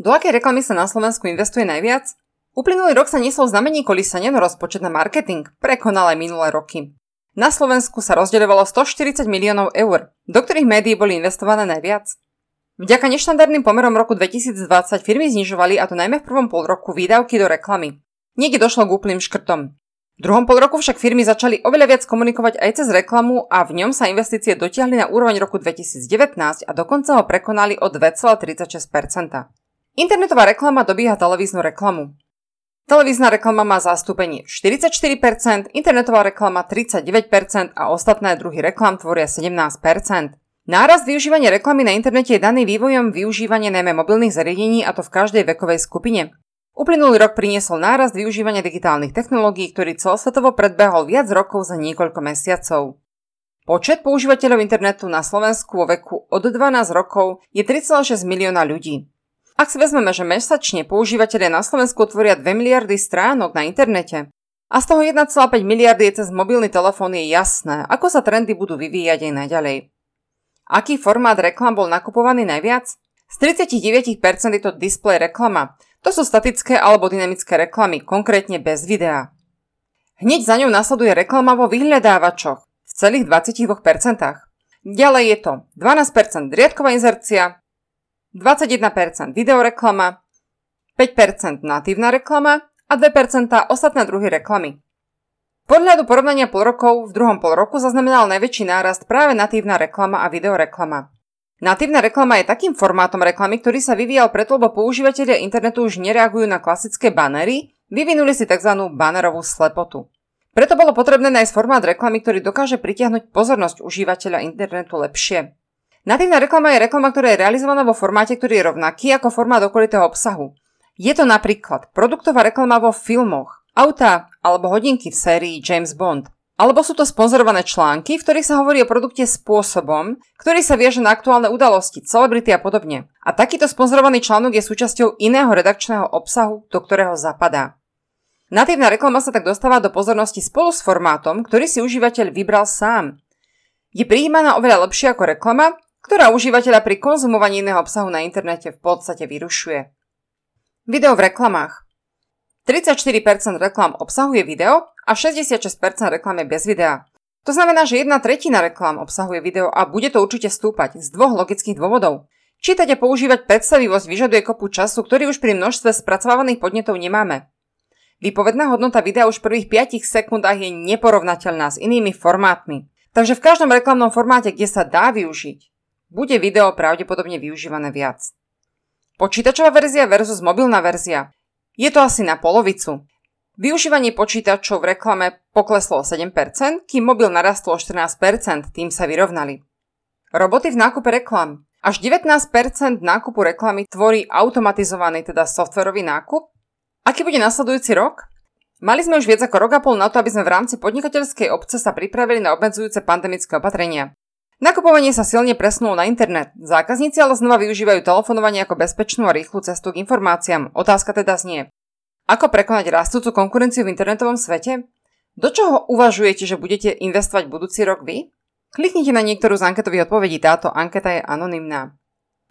Do akej reklamy sa na Slovensku investuje najviac? Uplynulý rok sa nesol znamení kolísania, no rozpočet na marketing prekonal aj minulé roky. Na Slovensku sa rozdeľovalo 140 miliónov eur, do ktorých médií boli investované najviac. Vďaka neštandardným pomerom roku 2020 firmy znižovali, a to najmä v prvom pol roku, výdavky do reklamy. Niekde došlo k úplným škrtom. V druhom pol roku však firmy začali oveľa viac komunikovať aj cez reklamu a v ňom sa investície dotiahli na úroveň roku 2019 a dokonca ho prekonali o 2,36%. Internetová reklama dobíha televíznu reklamu. Televízna reklama má zastúpenie 44%, internetová reklama 39% a ostatné druhy reklam tvoria 17%. Nárast využívania reklamy na internete je daný vývojom využívania najmä mobilných zariadení a to v každej vekovej skupine. Uplynulý rok priniesol nárast využívania digitálnych technológií, ktorý celosvetovo predbehol viac rokov za niekoľko mesiacov. Počet používateľov internetu na Slovensku vo veku od 12 rokov je 3,6 milióna ľudí. Ak si vezmeme, že mesačne používateľe na Slovensku tvoria 2 miliardy stránok na internete a z toho 1,5 miliardy je cez mobilný telefón je jasné, ako sa trendy budú vyvíjať aj naďalej. Aký formát reklam bol nakupovaný najviac? Z 39% je to display reklama. To sú statické alebo dynamické reklamy, konkrétne bez videa. Hneď za ňou nasleduje reklama vo vyhľadávačoch v celých 22%. Ďalej je to 12% riadková inzercia, 21% videoreklama, 5% natívna reklama a 2% ostatné druhy reklamy. Podľadu porovnania pol rokov v druhom pol roku zaznamenal najväčší nárast práve natívna reklama a videoreklama. Natívna reklama je takým formátom reklamy, ktorý sa vyvíjal preto, lebo používateľia internetu už nereagujú na klasické banery, vyvinuli si tzv. banerovú slepotu. Preto bolo potrebné nájsť formát reklamy, ktorý dokáže pritiahnuť pozornosť užívateľa internetu lepšie. Natívna reklama je reklama, ktorá je realizovaná vo formáte, ktorý je rovnaký ako formát okolitého obsahu. Je to napríklad produktová reklama vo filmoch, auta alebo hodinky v sérii James Bond. Alebo sú to sponzorované články, v ktorých sa hovorí o produkte spôsobom, ktorý sa viaže na aktuálne udalosti, celebrity a podobne. A takýto sponzorovaný článok je súčasťou iného redakčného obsahu, do ktorého zapadá. Natívna reklama sa tak dostáva do pozornosti spolu s formátom, ktorý si užívateľ vybral sám. Je prijímaná oveľa lepšie ako reklama, ktorá užívateľa pri konzumovaní iného obsahu na internete v podstate vyrušuje. Video v reklamách. 34% reklam obsahuje video a 66% reklam je bez videa. To znamená, že jedna tretina reklam obsahuje video a bude to určite stúpať z dvoch logických dôvodov. Čítať a používať predstavivosť vyžaduje kopu času, ktorý už pri množstve spracovávaných podnetov nemáme. Výpovedná hodnota videa už v prvých 5 sekundách je neporovnateľná s inými formátmi. Takže v každom reklamnom formáte, kde sa dá využiť, bude video pravdepodobne využívané viac. Počítačová verzia versus mobilná verzia. Je to asi na polovicu. Využívanie počítačov v reklame pokleslo o 7%, kým mobil narastlo o 14%, tým sa vyrovnali. Roboty v nákupe reklam. Až 19% nákupu reklamy tvorí automatizovaný, teda softverový nákup. Aký bude nasledujúci rok? Mali sme už viac ako rok a pol na to, aby sme v rámci podnikateľskej obce sa pripravili na obmedzujúce pandemické opatrenia. Nakupovanie sa silne presnulo na internet. Zákazníci ale znova využívajú telefonovanie ako bezpečnú a rýchlu cestu k informáciám. Otázka teda znie. Ako prekonať rastúcu konkurenciu v internetovom svete? Do čoho uvažujete, že budete investovať budúci rok vy? Kliknite na niektorú z anketových odpovedí, táto anketa je anonymná.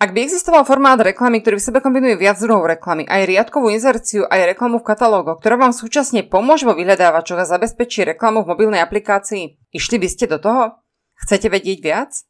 Ak by existoval formát reklamy, ktorý v sebe kombinuje viac druhov reklamy, aj riadkovú inzerciu, aj reklamu v katalógoch, ktorá vám súčasne pomôže vo vyhľadávačoch a zabezpečí reklamu v mobilnej aplikácii, išli by ste do toho? Chcete vedieť viac?